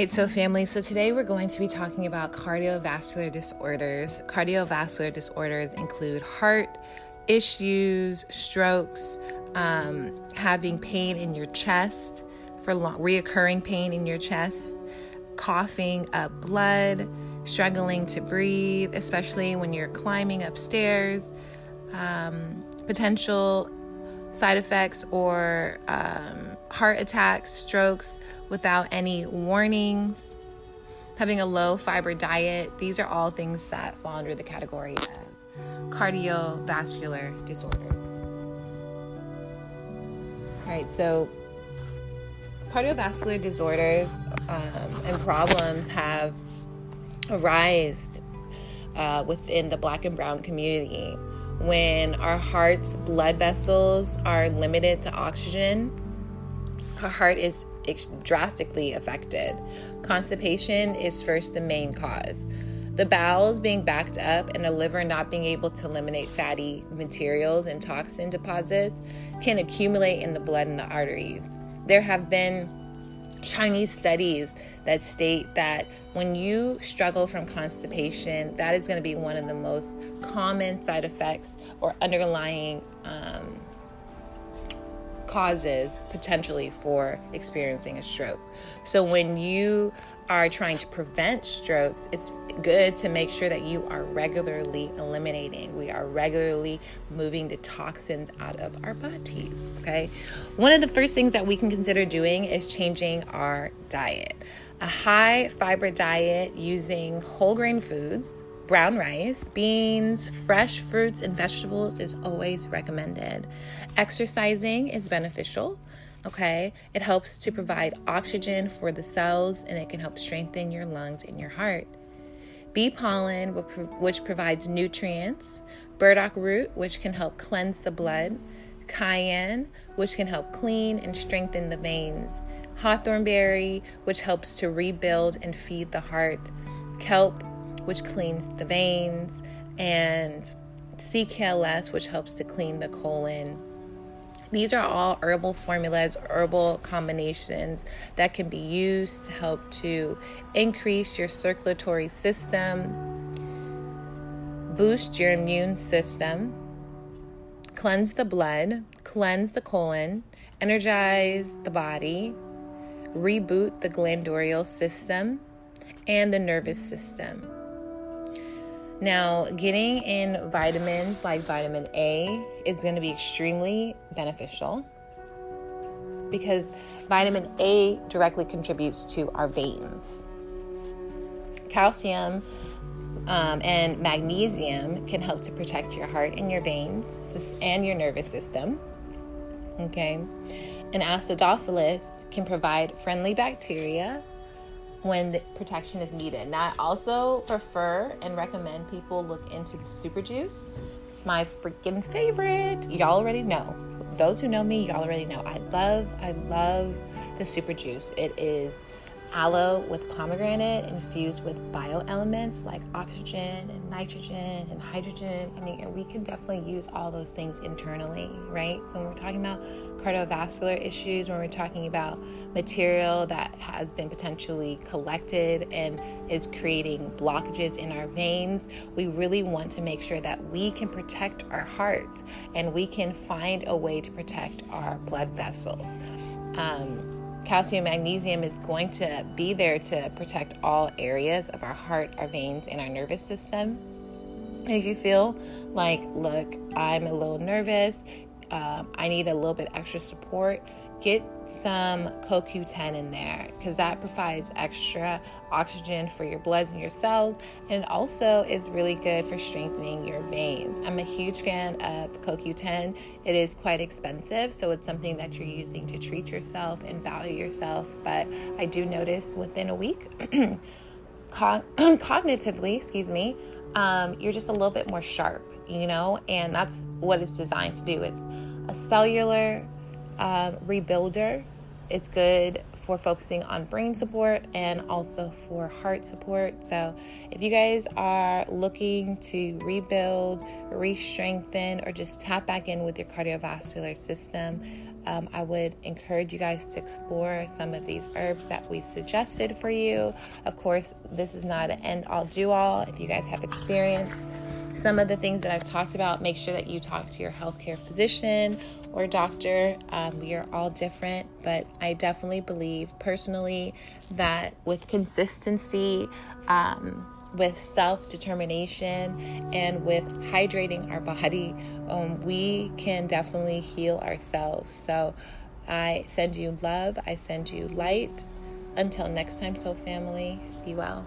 right, so family, so today we're going to be talking about cardiovascular disorders. Cardiovascular disorders include heart issues, strokes, um, having pain in your chest for long, reoccurring pain in your chest, coughing up blood, struggling to breathe, especially when you're climbing upstairs, um, potential side effects or um, heart attacks, strokes without any warnings, having a low fiber diet. These are all things that fall under the category of cardiovascular disorders. All right, so cardiovascular disorders um, and problems have arisen uh, within the black and brown community when our heart's blood vessels are limited to oxygen, our heart is drastically affected. Constipation is first the main cause. The bowels being backed up and the liver not being able to eliminate fatty materials and toxin deposits can accumulate in the blood and the arteries. There have been Chinese studies that state that when you struggle from constipation, that is going to be one of the most common side effects or underlying um, causes potentially for experiencing a stroke. So when you are trying to prevent strokes, it's good to make sure that you are regularly eliminating. We are regularly moving the toxins out of our bodies. Okay. One of the first things that we can consider doing is changing our diet. A high fiber diet using whole grain foods, brown rice, beans, fresh fruits, and vegetables is always recommended. Exercising is beneficial okay? It helps to provide oxygen for the cells and it can help strengthen your lungs and your heart. Bee pollen, which provides nutrients, burdock root, which can help cleanse the blood, cayenne, which can help clean and strengthen the veins, hawthorn berry, which helps to rebuild and feed the heart, kelp, which cleans the veins, and CKLS, which helps to clean the colon these are all herbal formulas, herbal combinations that can be used to help to increase your circulatory system, boost your immune system, cleanse the blood, cleanse the colon, energize the body, reboot the glandular system, and the nervous system. Now, getting in vitamins like vitamin A is going to be extremely beneficial because vitamin A directly contributes to our veins. Calcium um, and magnesium can help to protect your heart and your veins and your nervous system. Okay, and acidophilus can provide friendly bacteria when the protection is needed. Now, I also prefer and recommend people look into the super juice. It's my freaking favorite. Y'all already know. Those who know me, y'all already know. I love, I love the super juice. It is aloe with pomegranate infused with bioelements like oxygen and nitrogen and hydrogen. I mean, and we can definitely use all those things internally, right? So when we're talking about cardiovascular issues, when we're talking about material that has been potentially collected and is creating blockages in our veins, we really want to make sure that we can protect our heart and we can find a way to protect our blood vessels. Um, calcium magnesium is going to be there to protect all areas of our heart, our veins, and our nervous system. And if you feel like, look, I'm a little nervous, um, I need a little bit extra support, get some CoQ10 in there because that provides extra oxygen for your bloods and your cells, and it also is really good for strengthening your veins. I'm a huge fan of CoQ10. It is quite expensive, so it's something that you're using to treat yourself and value yourself. But I do notice within a week, cognitively, excuse me, um, you're just a little bit more sharp, you know, and that's what it's designed to do. It's a cellular um, rebuilder. It's good for focusing on brain support and also for heart support. So, if you guys are looking to rebuild, re strengthen, or just tap back in with your cardiovascular system, um, I would encourage you guys to explore some of these herbs that we suggested for you. Of course, this is not an end all do all. If you guys have experience, some of the things that I've talked about, make sure that you talk to your healthcare physician or doctor. Um, we are all different, but I definitely believe personally that with consistency, um, with self determination and with hydrating our body, um, we can definitely heal ourselves. So I send you love, I send you light. Until next time, soul family, be well.